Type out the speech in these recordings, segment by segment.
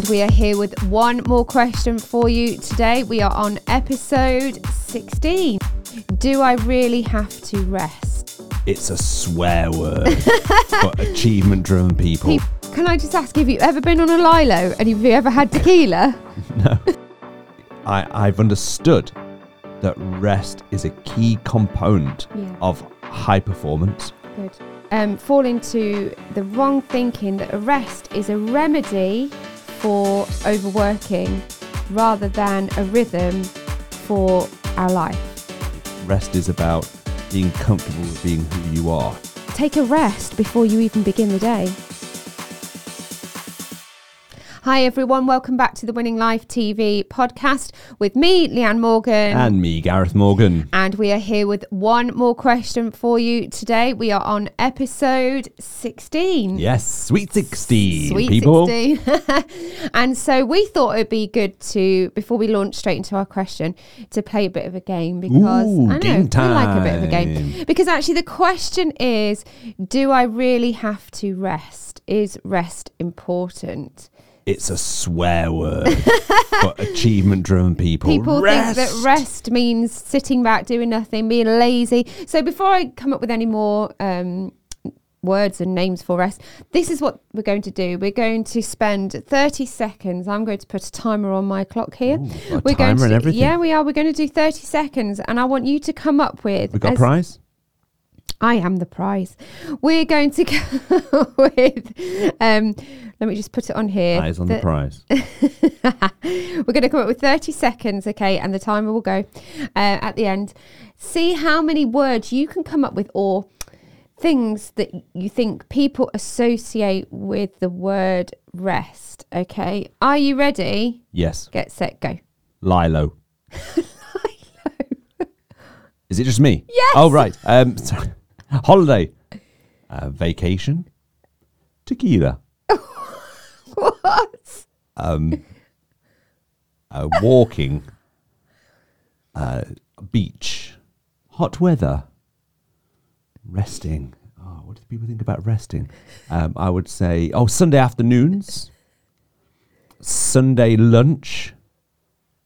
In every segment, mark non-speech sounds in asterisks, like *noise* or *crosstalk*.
And we are here with one more question for you today. We are on episode 16. Do I really have to rest? It's a swear word for *laughs* achievement driven people. Can I just ask, have you ever been on a Lilo and have you ever had tequila? *laughs* No. I, I've understood that rest is a key component Yeah. of high performance. Good. Um, fall into the wrong thinking that a rest is a remedy for overworking rather than a rhythm for our life. Rest is about being comfortable with being who you are. Take a rest before you even begin the day. Hi, everyone. Welcome back to the Winning Life TV podcast with me, Leanne Morgan. And me, Gareth Morgan. And we are here with one more question for you today. We are on episode 16. Yes, sweet 16, Sweet people. 16. *laughs* and so we thought it'd be good to, before we launch straight into our question, to play a bit of a game because Ooh, I know we like a bit of a game. Because actually, the question is do I really have to rest? Is rest important? It's a swear word for *laughs* achievement driven people. People think that rest means sitting back, doing nothing, being lazy. So before I come up with any more um, words and names for rest, this is what we're going to do. We're going to spend 30 seconds. I'm going to put a timer on my clock here. Ooh, we're going to and everything. Yeah, we are. We're going to do 30 seconds, and I want you to come up with. We got a prize? I am the prize. We're going to *laughs* go with. Um, let me just put it on here. Eyes on the The- prize. *laughs* We're going to come up with 30 seconds, okay? And the timer will go uh, at the end. See how many words you can come up with or things that you think people associate with the word rest, okay? Are you ready? Yes. Get set, go. Lilo. *laughs* Lilo. Is it just me? Yes. Oh, right. Um, sorry. Holiday. Uh, vacation. Tequila. *laughs* What? Um, uh, walking. Uh, beach. Hot weather. Resting. Oh, what do people think about resting? Um, I would say, oh, Sunday afternoons. Sunday lunch.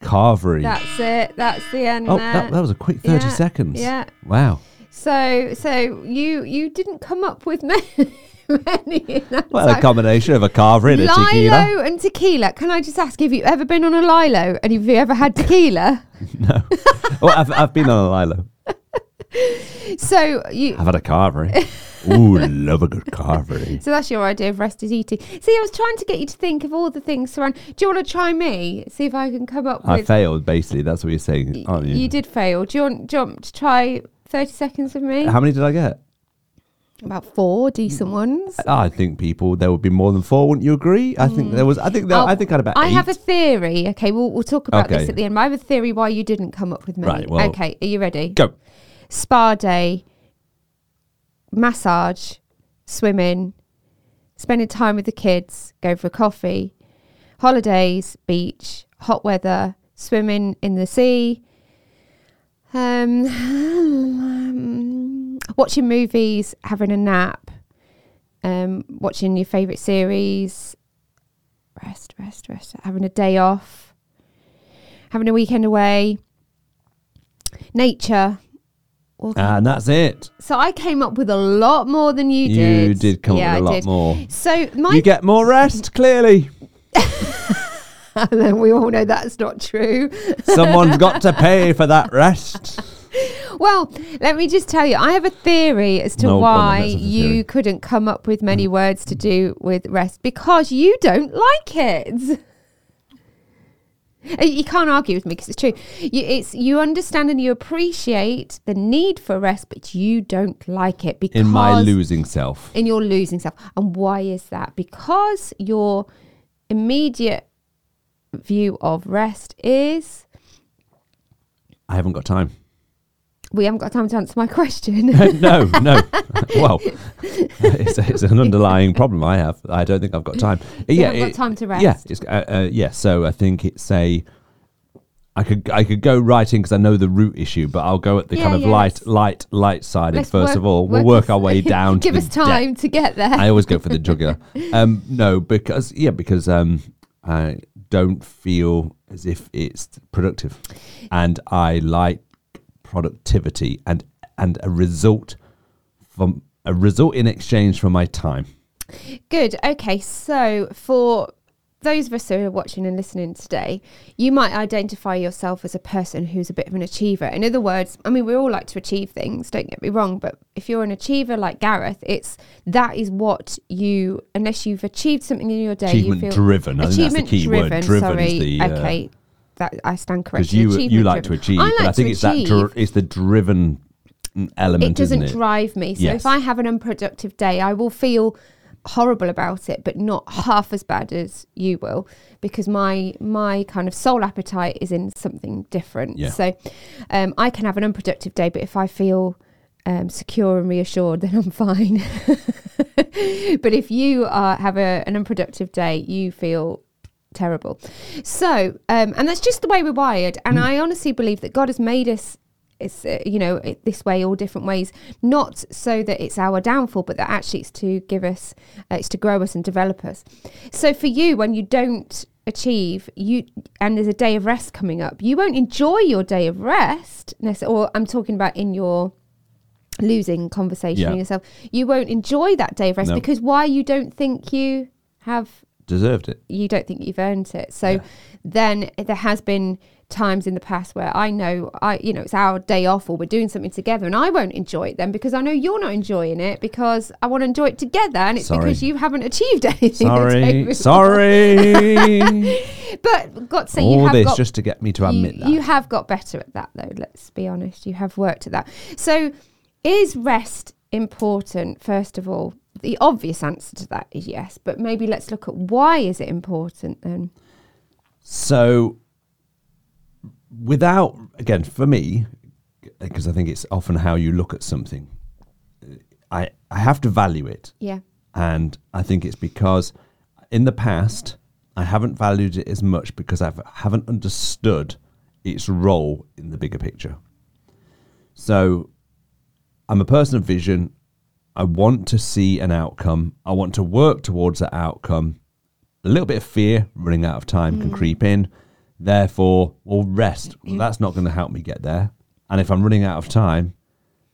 Carvery. That's it. That's the end. Oh, there. that, that was a quick 30 Yeah, seconds. yeah. Wow. So, so you you didn't come up with *laughs* many. many in that Well, a combination of a carver and a tequila. Lilo and tequila. Can I just ask, have you ever been on a Lilo and have you ever had tequila? *laughs* No. well, I've, I've been on a Lilo. *laughs* so you. I've had a carvery. Ooh, love a good carvery. So that's your idea of rest is eating. See, I was trying to get you to think of all the things surround. Do you want to try me? See if I can come up I with. I failed, basically. That's what you're saying, aren't you? you did fail. Do you want? Do you want to try thirty seconds with me? How many did I get? About four decent ones. I think people there would be more than four. Wouldn't you agree? I think there was. I think there, Oh, I think I had about I eight. have a theory. Okay, we'll we'll talk about this at the end. But I have a theory why you didn't come up with many. Right, well- okay, are you ready? Go. spa day, massage, swimming, spending time with the kids, go for a coffee, holidays, beach, hot weather, swimming in the sea, um, *sighs* watching movies, having a nap, um, watching your favourite series, rest, rest, rest, having a day off, having a weekend away, nature. And that's it. so I came up with a lot more than you did. You did. did come yeah, up with a I lot did. more. So my You get more rest, clearly. *laughs* *laughs* we all know that's not true. Someone's got to pay *laughs* for that rest. Well, let me just tell you, I have a theory as to No, then, why let's have a you. Mm. couldn't come up with many words to do with rest because you don't like it. Uh, You can't argue with me because it's true. You, it's you understand and you appreciate the need for rest, but you don't like it because In my losing self. in your losing self. And why is that? Because your immediate view of rest is I haven't got time. we haven't got time to answer my *laughs* question. *laughs* no, no. *laughs* well, it's, it's an underlying problem I have. I don't think I've got time. You haven't got time to Yeah, rest. it's, uh, uh, yeah. So I think it's a. I could I could go right in because I know the root issue, but I'll go at the Yeah, kind of yeah, light light light sided Let's first work- of all. We'll work our way down. Give to us time to get there. I always go for the jugular. Um, no, because yeah, because um, I don't feel as if it's productive, and I like productivity and and a result from a result in exchange for my time. Good. Okay. So for those of us who are watching and listening today, you might identify yourself as a person who's a bit of an achiever. In other words, I mean, we all like to achieve things, don't get me wrong, but if you're an achiever like Gareth, it's that is what you, unless you've achieved something in your day, Achievement you feel driven. I think that's the achievement key driven. word. Driven sorry. is the uh, okay. That I stand corrected. because you you like to achieve, I like but I think it's that achieve. dr- it's the driven element, it doesn't it? drive me. So Yes. if I have an unproductive day, I will feel horrible about it, but not half as bad as you will, because my my kind of soul appetite is in something different. Yeah. So um, I can have an unproductive day, but if I feel um, secure and reassured, *laughs* then I'm fine. *laughs* but if you uh, have a, an unproductive day, you feel terrible. So, um, and that's just the way we're wired. And I honestly believe that God has made us. It's uh, you know it, this way, all different ways, not so that it's our downfall, but that actually it's to give us, uh, it's to grow us and develop us. So for you, when you don't achieve, you and there's a day of rest coming up, you won't enjoy your day of rest. Or I'm talking about in your losing conversation Yeah. yourself, you won't enjoy that day of rest No. because why you don't think you have Deserved it. you don't think you've earned it. So Yeah. then there has been times in the past where I know I you know it's our day off or we're doing something together and I won't enjoy it then because I know you're not enjoying it because I want to enjoy it together and it's Sorry. because you haven't achieved *laughs* anything. Sorry, sorry. *laughs* But God say you All have this got just to get me to you, admit that. you have got better at that though, let's be honest. You have worked at that. So is rest important first of all? The obvious answer to that is yes, but maybe let's look at why is it important then? So, without, again, for me, because I think it's often how you look at something, I, I have to value it. Yeah. And I think it's because in the past, I haven't valued it as much because I haven't understood its role in the bigger picture. So, I'm a person of vision. I want to see an outcome. I want to work towards that outcome. A little bit of fear, running out of time, can mm. creep in. Therefore, well, rest. Well, that's not going to help me get there. And if I'm running out of time,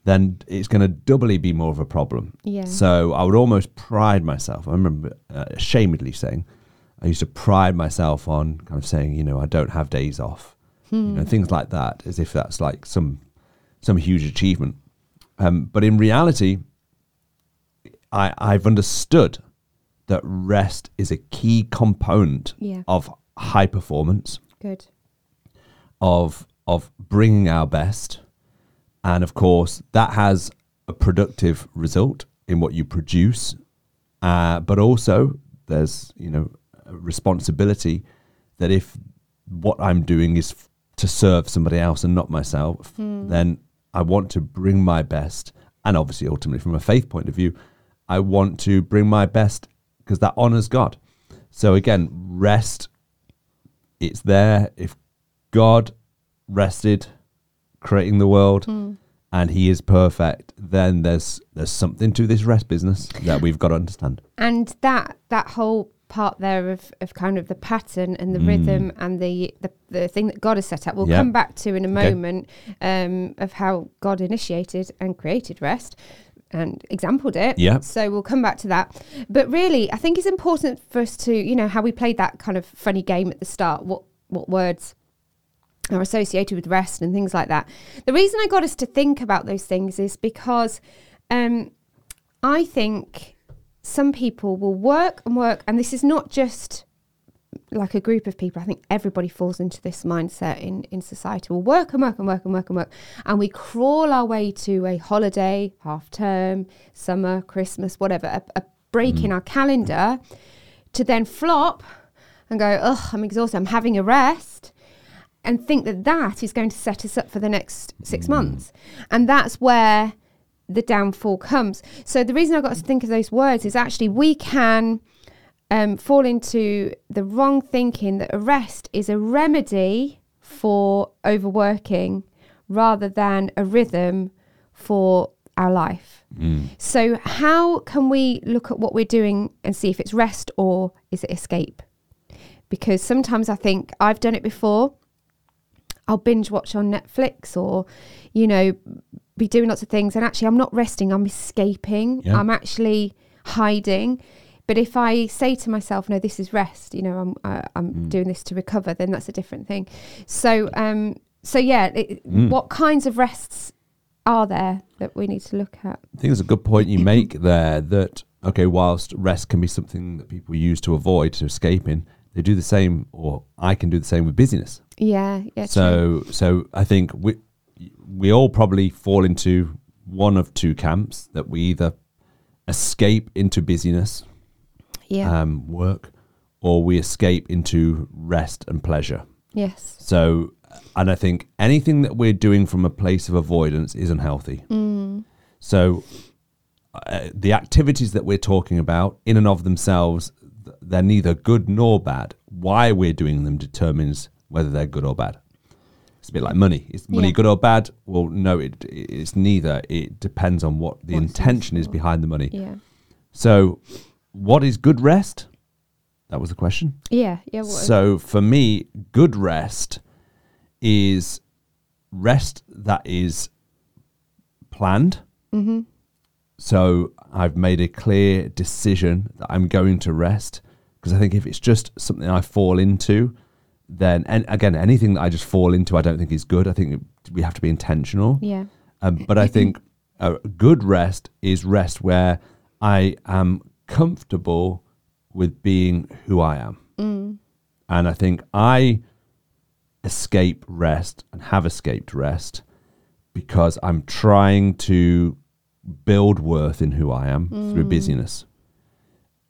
then it's going to doubly be more of a problem. Yeah. So I would almost pride myself. I remember uh, ashamedly saying, I used to pride myself on kind of saying, you know, I don't have days off, you know, things like that, as if that's like some some huge achievement. Um, but in reality, I, I've understood that rest is a key component Yeah. of high performance, Good. of of bringing our best, and of course that has a productive result in what you produce. Uh, but also, there's you know a responsibility that if what I'm doing is f- to serve somebody else and not myself, then I want to bring my best. And obviously, ultimately, from a faith point of view, I want to bring my best because that honors God. So again, rest. It's there. If God rested, creating the world, and He is perfect, then there's there's something to this rest business that we've got to understand. And that that whole part there of, of kind of the pattern and the rhythm and the, the the thing that God has set up we'll come back to in a Okay. moment um, of how God initiated and created rest and exampled it. Yeah. So we'll come back to that. But really, I think it's important for us to, you know, how we played that kind of funny game at the start. What what words are associated with rest and things like that. The reason I got us to think about those things is because um, I think some people will work and work, and this is not just like a group of people. I think everybody falls into this mindset in, in society. We'll work and work and work and work and work, and we crawl our way to a holiday, half term, summer, Christmas, whatever, a, a break in mm. our calendar to then flop and go, oh, I'm exhausted, I'm having a rest and think that that is going to set us up for the next six mm. months. And that's where the downfall comes. So the reason I got to think of those words is actually we can um, fall into the wrong thinking that a rest is a remedy for overworking rather than a rhythm for our life. So, how can we look at what we're doing and see if it's rest or is it escape? because sometimes I think I've done it before. I'll binge watch on Netflix or, you know, be doing lots of things. And actually, I'm not resting, I'm escaping. Yeah. I'm actually hiding. But if I say to myself, no, this is rest, you know, I'm, uh, I'm Mm. doing this to recover, then that's a different thing. So, um, so yeah, it, Mm. what kinds of rests are there that we need to look at? I think it's a good point you make there that, okay, whilst rest can be something that people use to avoid, to escape in, they do the same, or I can do the same with busyness. Yeah, yeah. true. so, so I think we, we all probably fall into one of two camps that we either escape into busyness, yeah, um, work, or we escape into rest and pleasure. yes, So, and I think anything that we're doing from a place of avoidance is unhealthy. mm, So, uh, the activities that we're talking about, in and of themselves, they're neither good nor bad. Why we're doing them determines whether they're good or bad. It's a bit like money. Is money Yeah. good or bad? Well, no, it, it's neither. It depends on what the intention is behind the money. yeah, So, what is good rest? That was the question. yeah, yeah. What, So for me, good rest is rest that is planned. hmm So I've made a clear decision that I'm going to rest because I think if it's just something I fall into, then and again anything that I just fall into, I don't think is good. I think we have to be intentional. Yeah, Um, but I think a good rest is rest where I am comfortable with being who I am. mm, And I think I escape rest and have escaped rest because I'm trying to build worth in who I am through busyness.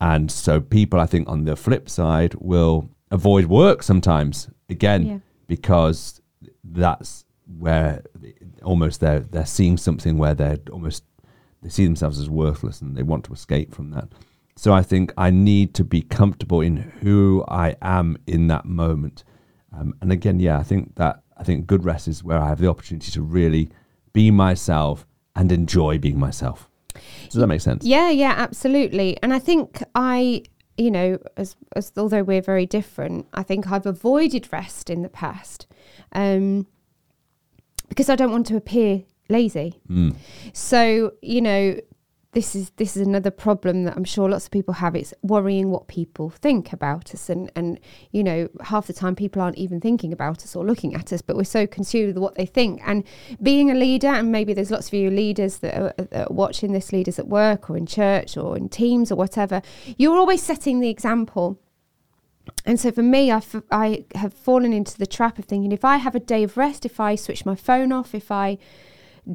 And so people, I think, on the flip side, will avoid work sometimes again Yeah. because that's where almost they're they're seeing something where they're almost they see themselves as worthless and they want to escape from that. So I think I need to be comfortable in who I am in that moment. Um, and again, yeah, I think that I think good rest is where I have the opportunity to really be myself and enjoy being myself. Does that make sense? yeah, yeah. Absolutely. And I think I, you know, as as although we're very different, I think I've avoided rest in the past, um, because I don't want to appear lazy. Mm. So you know, this is this is another problem that I'm sure lots of people have. It's worrying what people think about us, and and you know, half the time people aren't even thinking about us or looking at us, but we're so consumed with what they think. And being a leader, and maybe there's lots of you leaders that are, that are watching this, leaders at work or in church or in teams or whatever. You're always setting the example. And so for me, I, f- I have fallen into the trap of thinking if I have a day of rest, if I switch my phone off, if I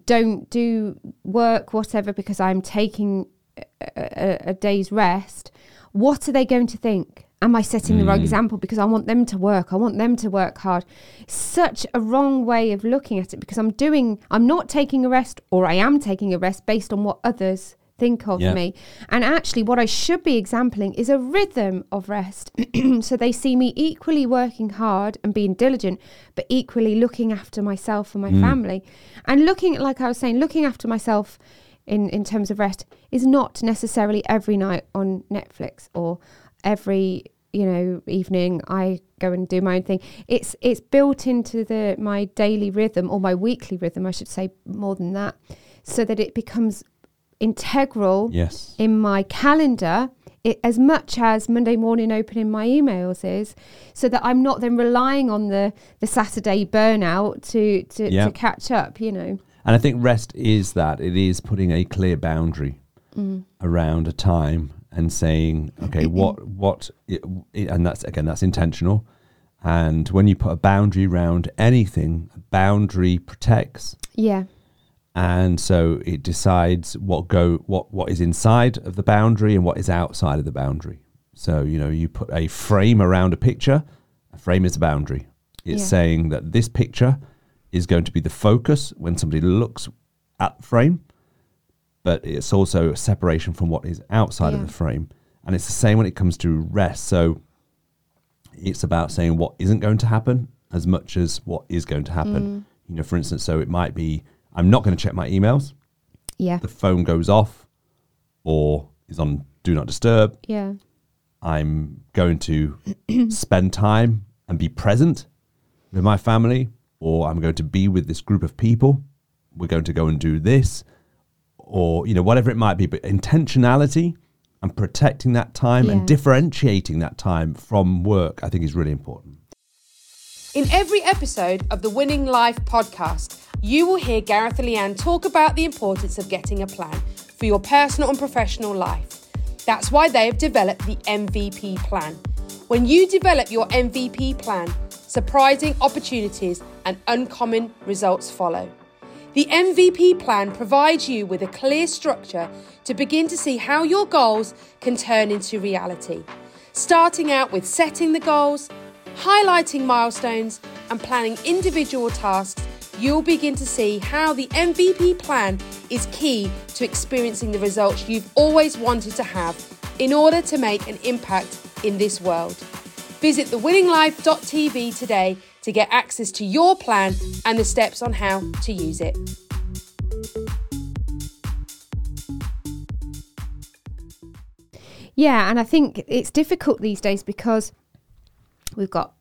don't do work, whatever, because I'm taking a, a, a day's rest, what are they going to think? Am I setting the wrong Mm. example because I want them to work? I want them to work hard. Such a wrong way of looking at it because I'm doing, I'm not taking a rest or I am taking a rest based on what others think of Yeah. me. And actually, what I should be exempling is a rhythm of rest. *clears throat* so they see me equally working hard and being diligent, but equally looking after myself and my Mm. family. And looking, like I was saying, looking after myself in, in terms of rest is not necessarily every night on Netflix or every you know evening I go and do my own thing. It's it's built into the my daily rhythm or my weekly rhythm, I should say more than that, so that it becomes integral Yes. in my calendar it, as much as Monday morning opening my emails is, so that I'm not then relying on the the Saturday burnout to to, to catch up. You know. And I think rest is that it is putting a clear boundary Mm. around a time and saying, okay, *clears throat* what, what, it, it- and that's again, that's intentional. And when you put a boundary around anything, a boundary protects. Yeah. And so it decides what go what what is inside of the boundary and what is outside of the boundary. So you know you put a frame around a picture. A frame is a boundary. It's Yeah. saying that this picture is going to be the focus when somebody looks at the frame, but it's also a separation from what is outside of the frame. And it's the same when it comes to rest. So it's about saying what isn't going to happen as much as what is going to happen. Mm. You know, for instance, so it might be I'm not going to check my emails. Yeah. The phone goes off or is on do not disturb. Yeah. I'm going to *clears throat* spend time and be present with my family, or I'm going to be with this group of people. We're going to go and do this, or you know whatever it might be. But intentionality and protecting that time and differentiating that time from work, I think, is really important. In every episode of the Winning Life podcast, you will hear Gareth and Leanne talk about the importance of getting a plan for your personal and professional life. That's why they have developed the MVP plan. When you develop your MVP plan, surprising opportunities and uncommon results follow. The MVP plan provides you with a clear structure to begin to see how your goals can turn into reality. Starting out with setting the goals, highlighting milestones, and planning individual tasks, you'll begin to see how the MVP plan is key to experiencing the results you've always wanted to have in order to make an impact in this world. Visit thewinninglife.tv today to get access to your plan and the steps on how to use it. Yeah, and I think it's difficult these days because we've got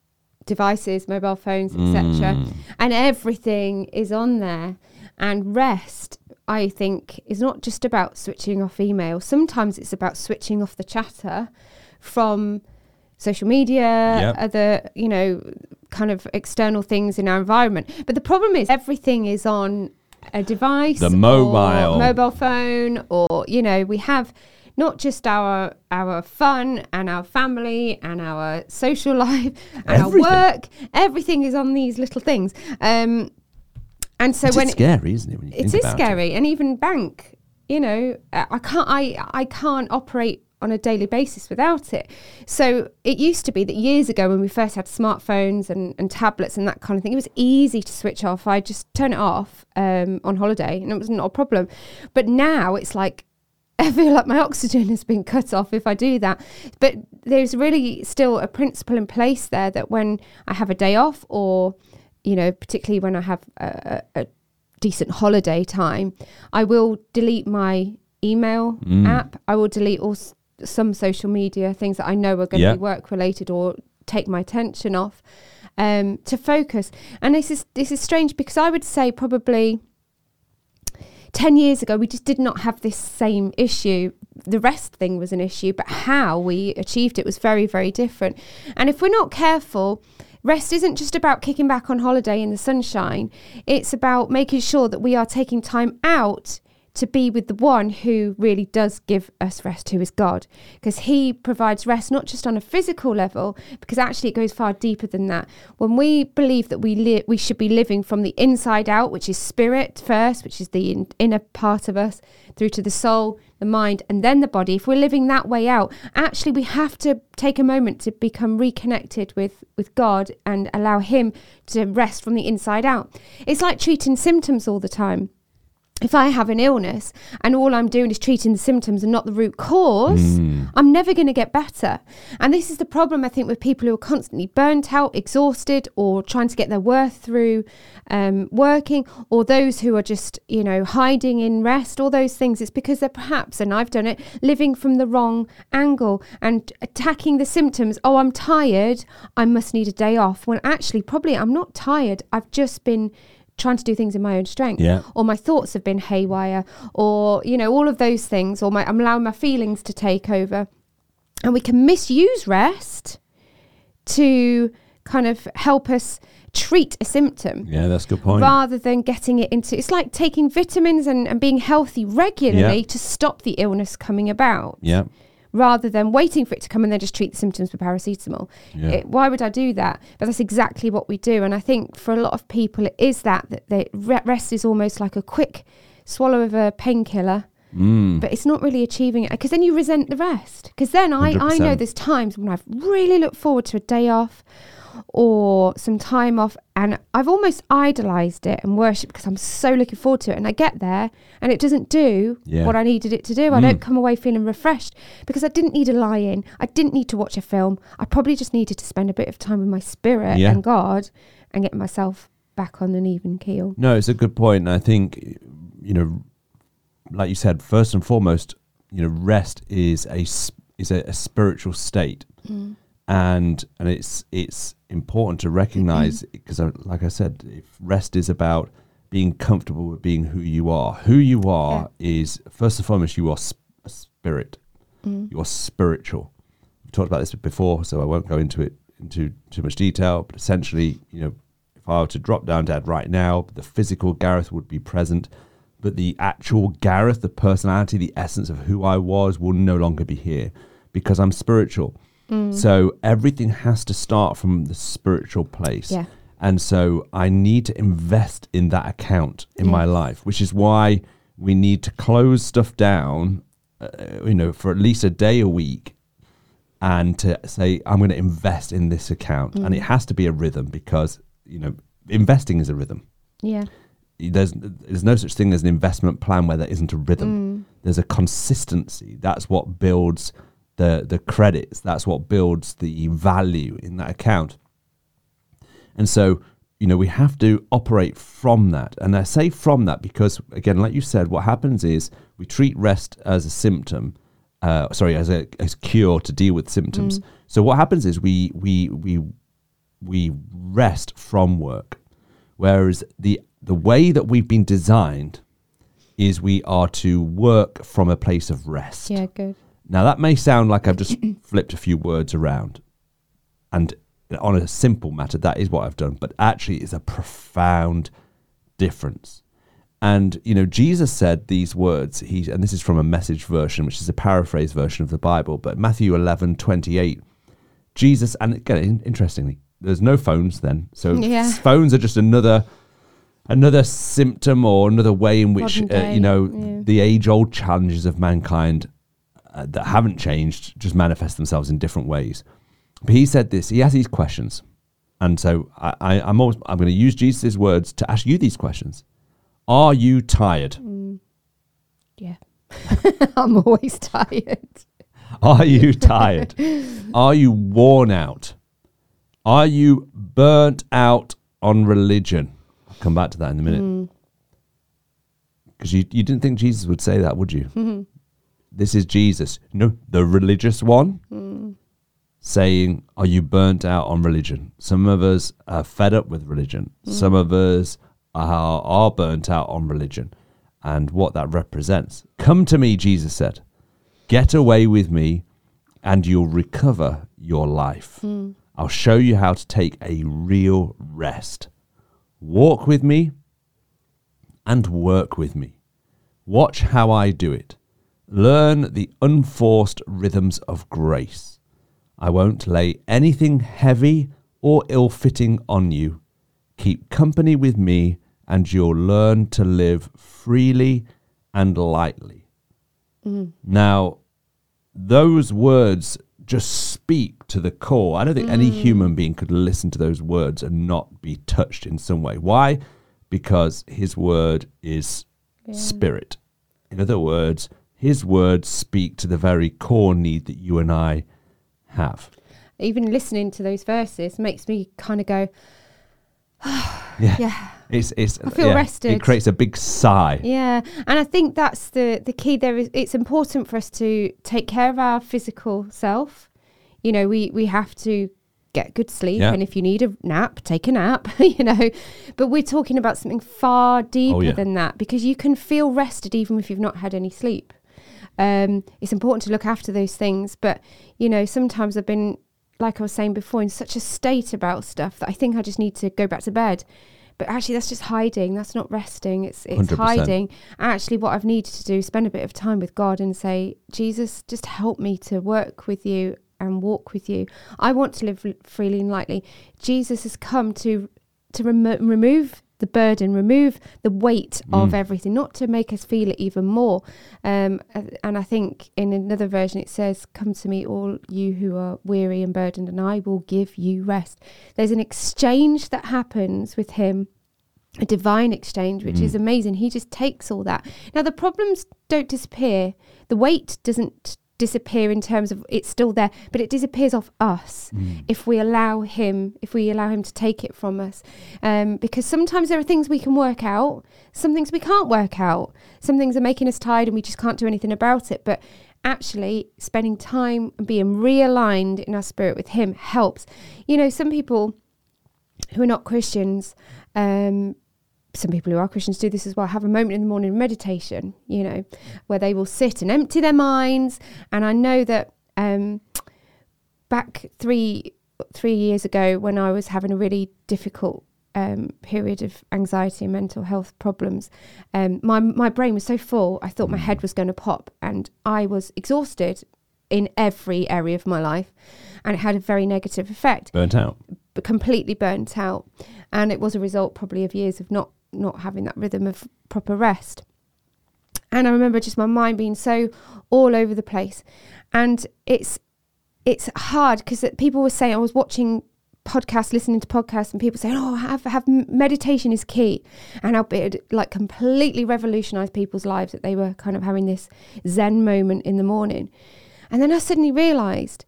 devices, mobile phones, etc., mm. and everything is on there. And rest, I think, is not just about switching off email. Sometimes it's about switching off the chatter from social media, Yep. other, you know, kind of external things in our environment. But the problem is everything is on a device, The mobile. mobile phone, or you know, we have not just our our fun and our family and our social *laughs* life and Everything. our work. Everything is on these little things. Um, and so It's when scary, isn't it? When you it is scary, and even bank, you know, uh, I can't I I can't operate on a daily basis without it. So it used to be that years ago when we first had smartphones and, and tablets and that kind of thing, it was easy to switch off. I just turn it off um, on holiday and it was not a problem. But now it's like *laughs* I feel like my oxygen has been cut off if I do that. But there's really still a principle in place there that when I have a day off, or you know, particularly when I have a, a, decent holiday time, I will delete my email app. I will delete all s- some social media things that I know are going to Yeah. be work related or take my attention off um, to focus. And this is this is strange because I would say probably 10 years ago, we just did not have this same issue. The rest thing was an issue, but how we achieved it was very, very different. And if we're not careful, rest isn't just about kicking back on holiday in the sunshine, it's about making sure that we are taking time out to be with the one who really does give us rest, who is God. Because he provides rest not just on a physical level, because actually it goes far deeper than that. When we believe that we li- we should be living from the inside out, which is spirit first, which is the in- inner part of us, through to the soul, the mind, and then the body. If we're living that way out, actually we have to take a moment to become reconnected with with God and allow Him to rest from the inside out. It's like treating symptoms all the time if I have an illness and all I'm doing is treating the symptoms and not the root cause, I'm never going to get better. And this is the problem, I think, with people who are constantly burnt out, exhausted, or trying to get their worth through um, working, or those who are just, you know, hiding in rest, all those things. It's because they're perhaps, and I've done it, living from the wrong angle and attacking the symptoms. Oh, I'm tired. I must need a day off. When actually, probably I'm not tired. I've just been trying to do things in my own strength Yeah. or my thoughts have been haywire or you know all of those things or my I'm allowing my feelings to take over and we can misuse rest to kind of help us treat a symptom Yeah, that's a good point. rather than getting it into it's like taking vitamins and, and being healthy regularly Yeah. to stop the illness coming about yeah. Rather than waiting for it to come and then just treat the symptoms with paracetamol. Yeah. It- why would I do that? But that's exactly what we do. And I think for a lot of people, it is that, that they, rest is almost like a quick swallow of a painkiller. Mm. But it's not really achieving it because then you resent the rest. Because then I, I know there's times when I've really looked forward to a day off or some time off and I've almost idolized it and worshipped because I'm so looking forward to it. And I get there and it doesn't do Yeah. what I needed it to do. I Mm. don't come away feeling refreshed because I didn't need a lie in. I didn't need to watch a film. I probably just needed to spend a bit of time with my spirit Yeah. and God and get myself back on an even keel. No, it's a good point. And I think, you know, like you said, first and foremost, you know, rest is a is a, a spiritual state, Mm. And and it's it's important to recognize because, like I said, if rest is about being comfortable with being who you are. Who you are is first and foremost you are sp- a spirit. Mm. You are spiritual. We've talked about this before, so I won't go into it into too much detail. But essentially, you know, if I were to drop down dead right now, the physical Gareth would be present, but the actual Gareth, the personality, the essence of who I was, will no longer be here because I'm spiritual. Mm. So everything has to start from the spiritual place. Yeah. And so I need to invest in that account in my life, which is why we need to close stuff down, uh, you know, for at least a day a week and to say, I'm going to invest in this account. And it Mm. has to be a rhythm because, you know, investing is a rhythm. Yeah. There's, there's no such thing as an investment plan where there isn't a rhythm Mm. there's a consistency that's what builds the the credits that's what builds the value in that account and so you know we have to operate from that and i say from that because again like you said what happens is we treat rest as a symptom uh, sorry as a as cure to deal with symptoms so what happens is we we we we rest from work whereas the the way that we've been designed is we are to work from a place of rest. Yeah. Good. Now that may sound like I've just *clears throat* flipped a few words around, and on a simple matter, that is what I've done. But actually, it's a profound difference. And you know, Jesus said these words. He and this is from a message version, which is a paraphrase version of the Bible. But Matthew eleven twenty eight, Jesus, and again, interestingly, there's no phones then, so *laughs* Yeah. phones are just another another symptom or another way in which uh, you know yeah. the age old challenges of mankind uh, that haven't changed just manifest themselves in different ways. But he said this. He has these questions, and so I, I, I'm always I'm going to use Jesus' words to ask you these questions. Are you tired? Mm. Yeah. *laughs* I'm always tired. Are you *laughs* tired? Are you worn out? Are you burnt out on religion? I'll come back to that in a minute. Mm. Because you, you didn't think Jesus would say that, would you? Mm-hmm. This is Jesus, no, the religious one, saying, Are you burnt out on religion? Some of us are fed up with religion. Some of us are, are burnt out on religion and what that represents. Come to me, Jesus said. Get away with me, and you'll recover your life. I'll show you how to take a real rest. Walk with me and work with me. Watch how I do it. Learn the unforced rhythms of grace. I won't lay anything heavy or ill fitting on you. Keep company with me, and you'll learn to live freely and lightly. Mm. Now, those words just speak to the core. I don't think any mm. human being could listen to those words and not be touched in some way. Why? Because his word is spirit. In other words, his words speak to the very core need that you and I have. Even listening to those verses makes me kind of go, *sighs* Yeah. yeah, It's, it's, I feel yeah, rested. It creates a big sigh. yeah. And I think that's the the key. There is. It's important for us to take care of our physical self. You know, we we have to get good sleep, Yeah. and if you need a nap, take a nap. *laughs* you know, but we're talking about something far deeper Oh, yeah. than that because you can feel rested even if you've not had any sleep. Um, it's important to look after those things, but you know, sometimes I've been, like I was saying before, in such a state about stuff that I think I just need to go back to bed. But actually, that's just hiding. That's not resting. It's it's 100%. hiding. Actually, what I've needed to do is spend a bit of time with God and say, Jesus, just help me to work with you and walk with you. I want to live freely and lightly. Jesus has come to to remo- remove the burden, remove the weight of Mm. everything, not to make us feel it even more. Um, and I think in another version it says, "Come to me, all you who are weary and burdened, and I will give you rest." There's an exchange that happens with Him, a divine exchange, which is Mm. amazing. He just takes all that. Now the problems don't disappear. The weight doesn't disappear in terms of it's still there, but it disappears off us Mm. if we allow him if we allow him to take it from us um, because sometimes there are things we can work out some things we can't work out some things are making us tired and we just can't do anything about it but actually spending time and being realigned in our spirit with Him helps. You know, some people who are not Christians, um, some people who are Christians do this as well, have a moment in the morning meditation, you know, where they will sit and empty their minds. And I know that um, back three three years ago when I was having a really difficult um, period of anxiety and mental health problems, um, my my brain was so full. I thought my head was going to pop, and I was exhausted in every area of my life, and it had a very negative effect. Burnt out. But completely burnt out, and it was a result probably of years of not not having that rhythm of proper rest. And I remember just my mind being so all over the place, and it's it's hard because people were saying I was watching podcasts, listening to podcasts, and people saying, "Oh, have have meditation is key," and how it like completely revolutionized people's lives that they were kind of having this Zen moment in the morning, and then I suddenly realised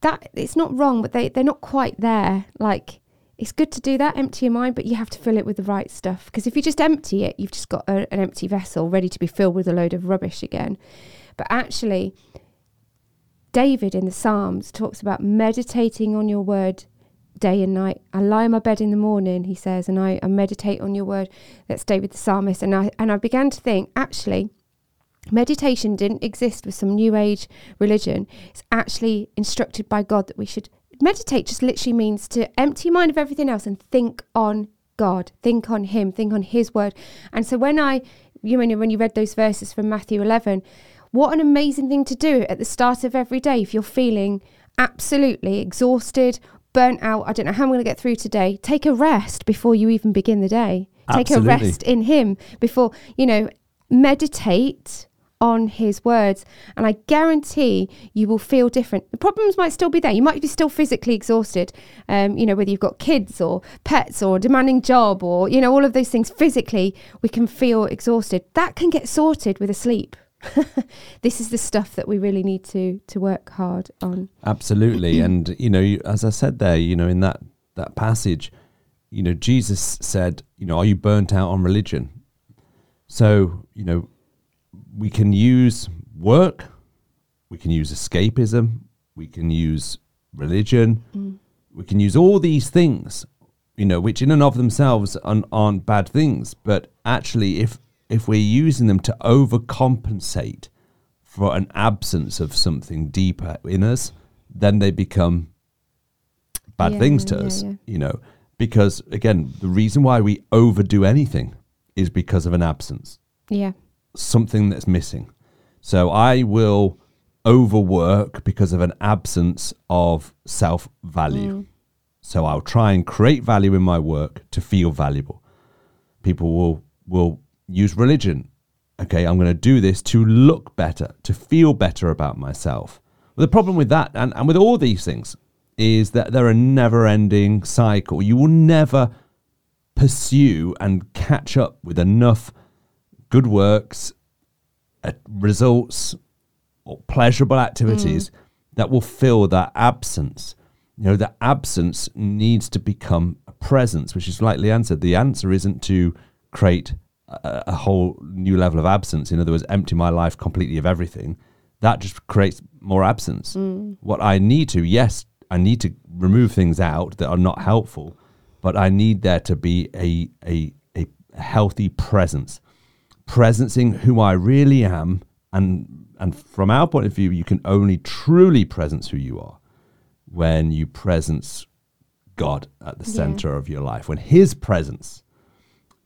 that it's not wrong, but they they're not quite there. Like it's good to do that, empty your mind, but you have to fill it with the right stuff. Because if you just empty it, you've just got a, an empty vessel ready to be filled with a load of rubbish again. But actually, David in the Psalms talks about meditating on your word day and night. I lie in my bed in the morning, he says, and I, I meditate on your word. That's David the psalmist. And I and I began to think, actually, meditation didn't exist with some new age religion. It's actually instructed by God that we should meditate just literally means to empty your mind of everything else and think on God, think on Him, think on His word. And so when I you know when you read those verses from Matthew eleven, what an amazing thing to do at the start of every day if you're feeling absolutely exhausted, burnt out. I don't know how I'm going to get through today. Take a rest before you even begin the day. Absolutely. Take a rest in Him before, you know, meditate on his words and i guarantee you will feel different. The problems might still be there. You might be still physically exhausted um, you know whether you've got kids or pets or a demanding job or you know all of those things. Physically we can feel exhausted. That can get sorted with a sleep. *laughs* This is the stuff that we really need to to work hard on. Absolutely, *clears throat* and you know, as I said there, you know, in that that passage, you know, Jesus said, you know, are you burnt out on religion? So, you know, we can use work, we can use escapism, we can use religion, mm. we can use all these things, you know, which in and of themselves aren't, aren't bad things, but actually, if if we're using them to overcompensate for an absence of something deeper in us, then they become bad yeah, things to yeah, us, yeah. you know. Because again, the reason why we overdo anything is because of an absence. Yeah. Something that's missing. So I will overwork because of an absence of self value. Mm. So I'll try and create value in my work to feel valuable. People will will use religion. Okay, I'm going to do this to look better, to feel better about myself. But the problem with that, and, and with all these things, is that they're a never ending cycle. You will never pursue and catch up with enough good works, uh, results, or pleasurable activities mm. that will fill that absence. You know, the absence needs to become a presence, which is like the answer. The answer isn't to create a, a whole new level of absence. In other words, empty my life completely of everything. That just creates more absence. Mm. What I need to, yes, I need to remove things out that are not helpful, but I need there to be a a, a healthy presence, presencing who I really am, and and from our point of view, you can only truly presence who you are when you presence God at the yeah. center of your life, when His presence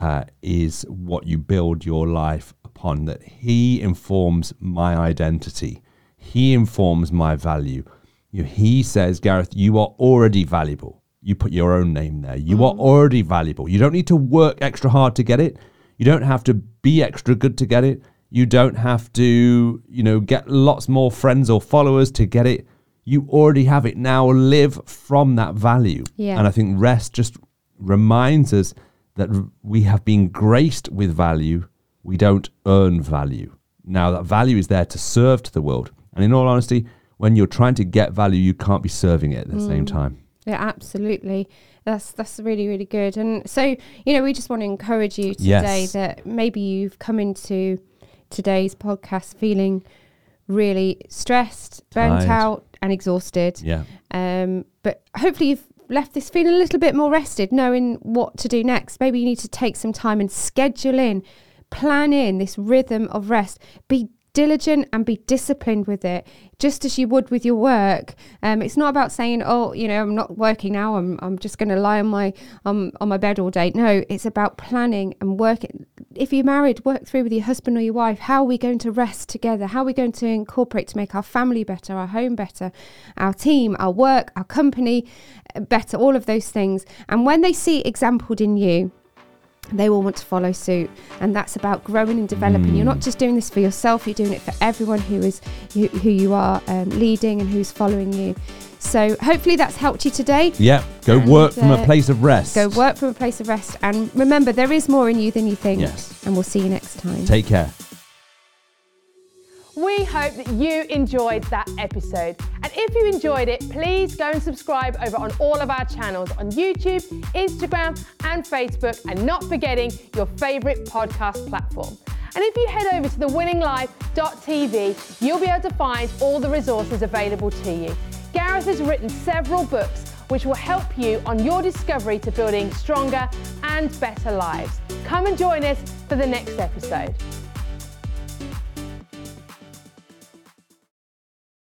uh, is what you build your life upon. That He informs my identity, He informs my value. You know, he says, Gareth, you are already valuable. You put your own name there. You mm. are already valuable. You don't need to work extra hard to get it. You don't have to be extra good to get it. You don't have to, you know, get lots more friends or followers to get it. You already have it. Now live from that value. Yeah. And I think rest just reminds us that we have been graced with value, we don't earn value. Now, that value is there to serve to the world. And in all honesty, when you're trying to get value, you can't be serving it at the mm. same time. Yeah, absolutely. That's that's really really good. And so you know, we just want to encourage you today yes. that maybe you've come into today's podcast feeling really stressed, burnt Tired. out, and exhausted. Yeah. Um, but hopefully you've left this feeling a little bit more rested, knowing what to do next. Maybe you need to take some time and schedule in, plan in this rhythm of rest. Be diligent and be disciplined with it, just as you would with your work. Um, it's not about saying, "Oh, you know, I'm not working now. I'm I'm just going to lie on my um, on my bed all day." No, it's about planning and working. If you're married, work through with your husband or your wife. How are we going to rest together? How are we going to incorporate to make our family better, our home better, our team, our work, our company uh, better? All of those things. And when they see exampled in you, they will want to follow suit and that's about growing and developing you're not just doing this for yourself you're doing it for everyone who is who, who you are um, leading and who's following you so hopefully that's helped you today Yeah. Go And, work from a uh, place of rest. go work from a place of rest and remember there is more in you than you think Yes. and we'll see you next time Take care. We hope that you enjoyed that episode. And if you enjoyed it, please go and subscribe over on all of our channels on YouTube, Instagram, and Facebook, and not forgetting your favourite podcast platform. And if you head over to thewinninglife.tv, you'll be able to find all the resources available to you. Gareth has written several books which will help you on your discovery to building stronger and better lives. Come and join us for the next episode.